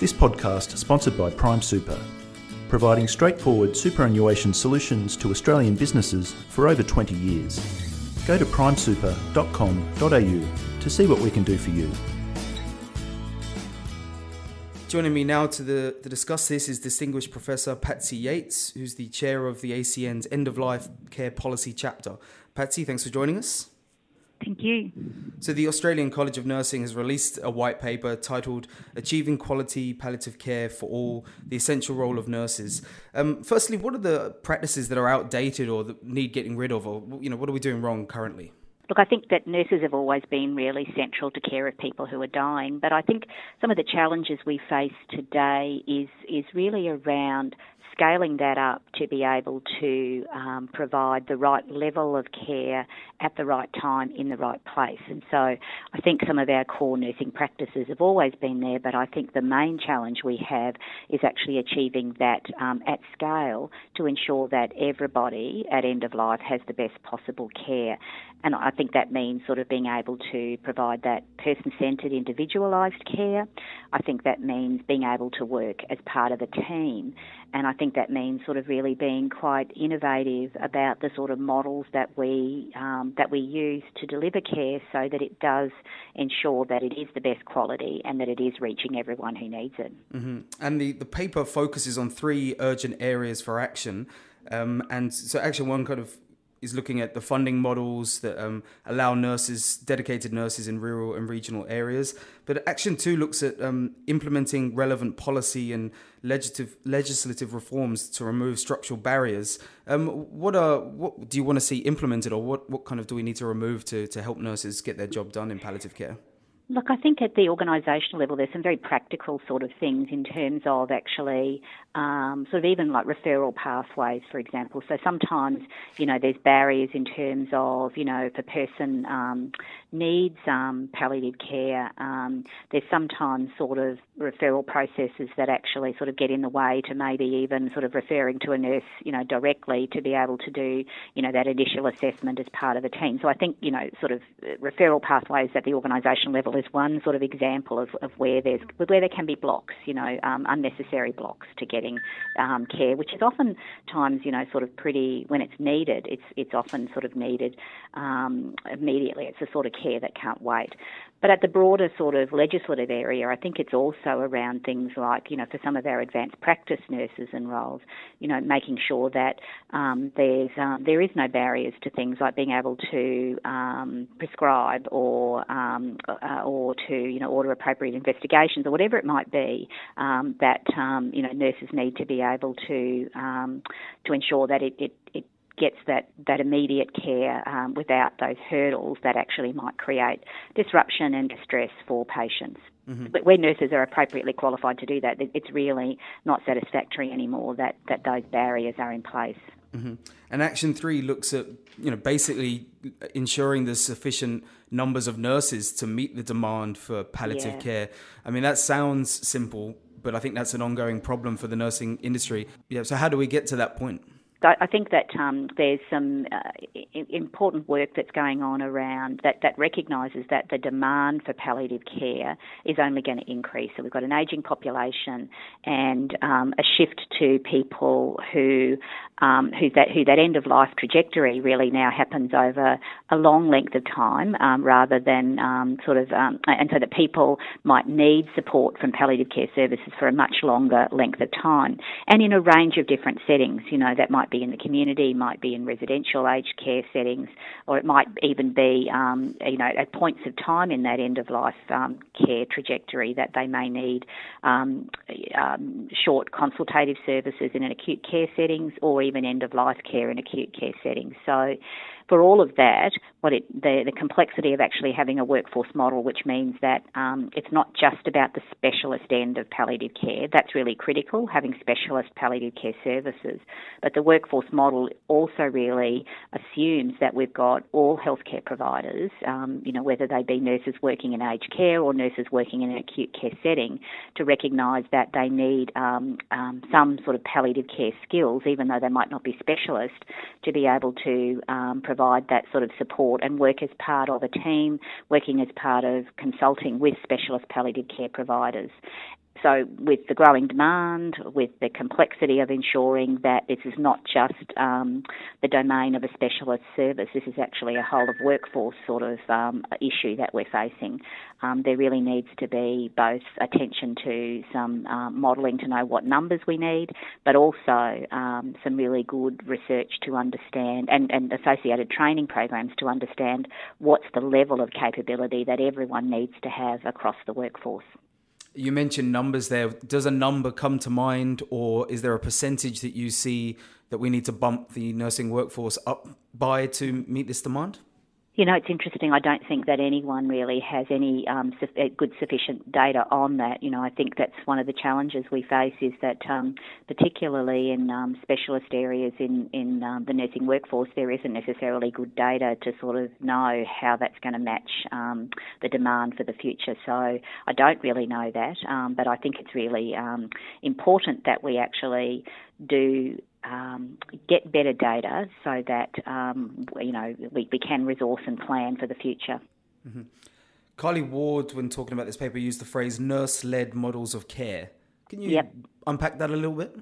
This podcast sponsored by Prime Super, providing straightforward superannuation solutions to Australian businesses for over 20 years. Go to primesuper.com.au to see what we can do for you. Joining me now to, the, to discuss this is distinguished Professor Patsy Yates, who's the chair of the ACN's End of Life Care Policy chapter. Patsy, thanks for joining us. Thank you. So, the Australian College of Nursing has released a white paper titled Achieving Quality Palliative Care for All The Essential Role of Nurses. Um, firstly, what are the practices that are outdated or that need getting rid of, or you know, what are we doing wrong currently? Look, I think that nurses have always been really central to care of people who are dying, but I think some of the challenges we face today is is really around scaling that up to be able to um, provide the right level of care at the right time in the right place. And so I think some of our core nursing practices have always been there, but I think the main challenge we have is actually achieving that um, at scale to ensure that everybody at end of life has the best possible care. And I think that means sort of being able to provide that person centred, individualised care. I think that means being able to work as part of a team. And I think that means sort of really being quite innovative about the sort of models that we um, that we use to deliver care, so that it does ensure that it is the best quality and that it is reaching everyone who needs it. Mm-hmm. And the the paper focuses on three urgent areas for action. Um, and so, action one kind of is looking at the funding models that um, allow nurses, dedicated nurses in rural and regional areas. But Action 2 looks at um, implementing relevant policy and legislative, legislative reforms to remove structural barriers. Um, what, are, what do you want to see implemented, or what, what kind of do we need to remove to, to help nurses get their job done in palliative care? Look, I think at the organisational level, there's some very practical sort of things in terms of actually um, sort of even like referral pathways, for example. So sometimes, you know, there's barriers in terms of, you know, if a person um, needs um, palliative care, um, there's sometimes sort of referral processes that actually sort of get in the way to maybe even sort of referring to a nurse, you know, directly to be able to do, you know, that initial assessment as part of a team. So I think, you know, sort of referral pathways at the organisation level is one sort of example of, of where there's where there can be blocks, you know, um, unnecessary blocks to getting um, care, which is often times, you know, sort of pretty when it's needed. It's it's often sort of needed um, immediately. It's a sort of care that can't wait. But at the broader sort of legislative area, I think it's also around things like, you know, for some of our advanced practice nurses and roles, you know, making sure that um, there's um, there is no barriers to things like being able to um, prescribe or um, uh, or to you know order appropriate investigations or whatever it might be um, that um, you know nurses need to be able to to ensure that it, it, it gets that, that immediate care um, without those hurdles that actually might create disruption and distress for patients. Mm-hmm. But where nurses are appropriately qualified to do that, it's really not satisfactory anymore that, that those barriers are in place. Mm-hmm. And Action 3 looks at, you know, basically ensuring there's sufficient numbers of nurses to meet the demand for palliative yeah. care. I mean, that sounds simple, but I think that's an ongoing problem for the nursing industry. Yeah, so how do we get to that point? I think that um, there's some uh, important work that's going on around that, that recognises that the demand for palliative care is only going to increase. So we've got an ageing population and um, a shift to people who um, who that who that end of life trajectory really now happens over a long length of time um, rather than um, sort of um, and so that people might need support from palliative care services for a much longer length of time and in a range of different settings. You know that might be in the community, might be in residential aged care settings, or it might even be, um, you know, at points of time in that end of life um, care trajectory that they may need um, um, short consultative services in an acute care settings, or even end of life care in acute care settings. So for all of that, what it, the, the complexity of actually having a workforce model, which means that um, it's not just about the specialist end of palliative care. That's really critical, having specialist palliative care services. But the workforce model also really assumes that we've got all healthcare providers, um, you know, whether they be nurses working in aged care or nurses working in an acute care setting, to recognise that they need um, um, some sort of palliative care skills, even though they might not be specialist, to be able to um, provide that sort of support and work as part of a team, working as part of consulting with specialist palliative care providers. So, with the growing demand, with the complexity of ensuring that this is not just um, the domain of a specialist service, this is actually a whole of workforce sort of um, issue that we're facing. Um, there really needs to be both attention to some uh, modelling to know what numbers we need, but also um, some really good research to understand and, and associated training programs to understand what's the level of capability that everyone needs to have across the workforce. You mentioned numbers there. Does a number come to mind, or is there a percentage that you see that we need to bump the nursing workforce up by to meet this demand? You know, it's interesting. I don't think that anyone really has any um, su- uh, good sufficient data on that. You know, I think that's one of the challenges we face is that, um, particularly in um, specialist areas in in um, the nursing workforce, there isn't necessarily good data to sort of know how that's going to match um, the demand for the future. So I don't really know that, um, but I think it's really important that we actually do um, get better data so that um, you know we, we, can resource and plan for the future. Mm-hmm. Kylie Ward, when talking about this paper, used the phrase nurse-led models of care. Can you yep. unpack that a little bit?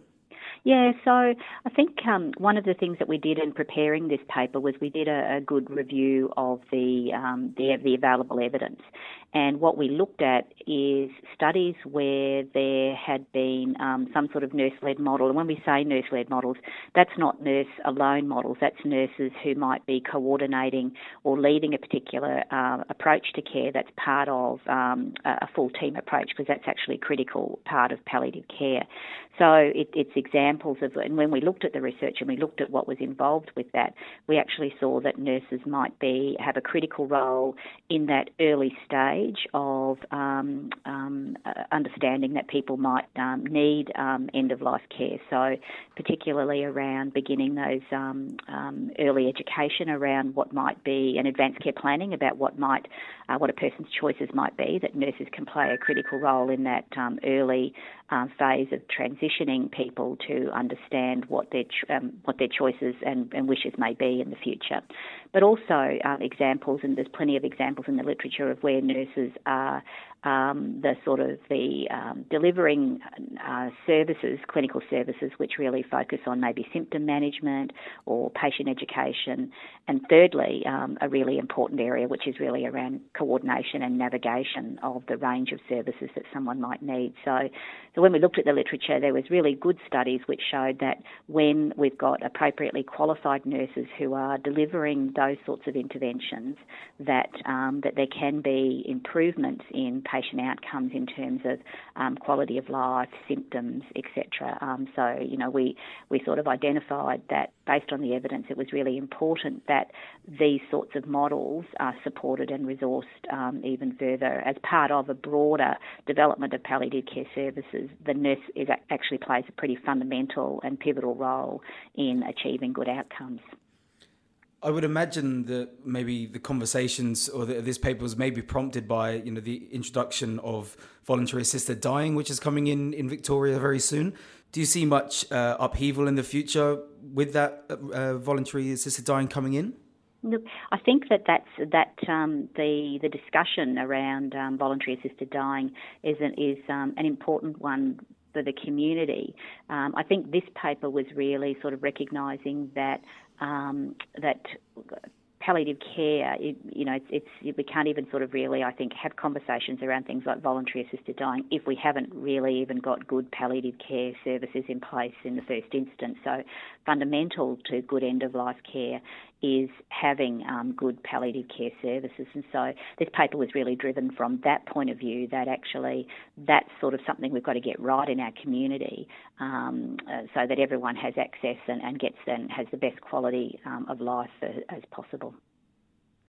Yeah, so I think um, one of the things that we did in preparing this paper was we did a, a good review of the, um, the, the available evidence, and what we looked at is studies where there had been um, some sort of nurse-led model. And when we say nurse-led models, that's not nurse alone models. That's nurses who might be coordinating or leading a particular uh, approach to care. That's part of um, a full team approach because that's actually a critical part of palliative care. So it, it's examples of, and when we looked at the research and we looked at what was involved with that, we actually saw that nurses might be have a critical role in that early stage of um, um, uh, understanding that people might um, need um, end of life care. So particularly around beginning those um, um, early education around what might be an advanced care planning about what might uh, what a person's choices might be. That nurses can play a critical role in that early uh, phase of transitioning people to understand what their um, what their choices and, and, wishes may be in the future, but also uh, examples and there's plenty of examples in the literature of where nurses are um, the sort of the um, delivering uh, services, clinical services, which really focus on maybe symptom management or patient education, and thirdly, um, a really important area which is really around coordination and navigation of the range of services that someone might need. So, so when we looked at the literature, there was really good studies which showed that when we've got appropriately qualified nurses who are delivering those sorts of interventions, that um, that there can be improvements in patient outcomes in terms of um, quality of life, symptoms, etc. Um, so, you know, we, we sort of identified that based on the evidence, it was really important that these sorts of models are supported and resourced um, even further as part of a broader development of palliative care services. The nurse is, actually plays a pretty fundamental and pivotal role in achieving good outcomes. I would imagine that maybe the conversations or the, this paper was maybe prompted by you know the introduction of voluntary assisted dying, which is coming in in Victoria very soon. Do you see much uh, upheaval in the future with that uh, voluntary assisted dying coming in? Look, I think that that's that um, the the discussion around um, voluntary assisted dying is an, is um, an important one for the community. Um, I think this paper was really sort of recognising that um, that palliative care, it, you know, it's, it's, we can't even sort of really, I think, have conversations around things like voluntary assisted dying if we haven't really even got good palliative care services in place in the first instance. So, fundamental to good end of life care is having um, good palliative care services. And so this paper was really driven from that point of view that actually that's sort of something we've got to get right in our community um, uh, so that everyone has access and, and, gets and has the best quality um, of life as possible.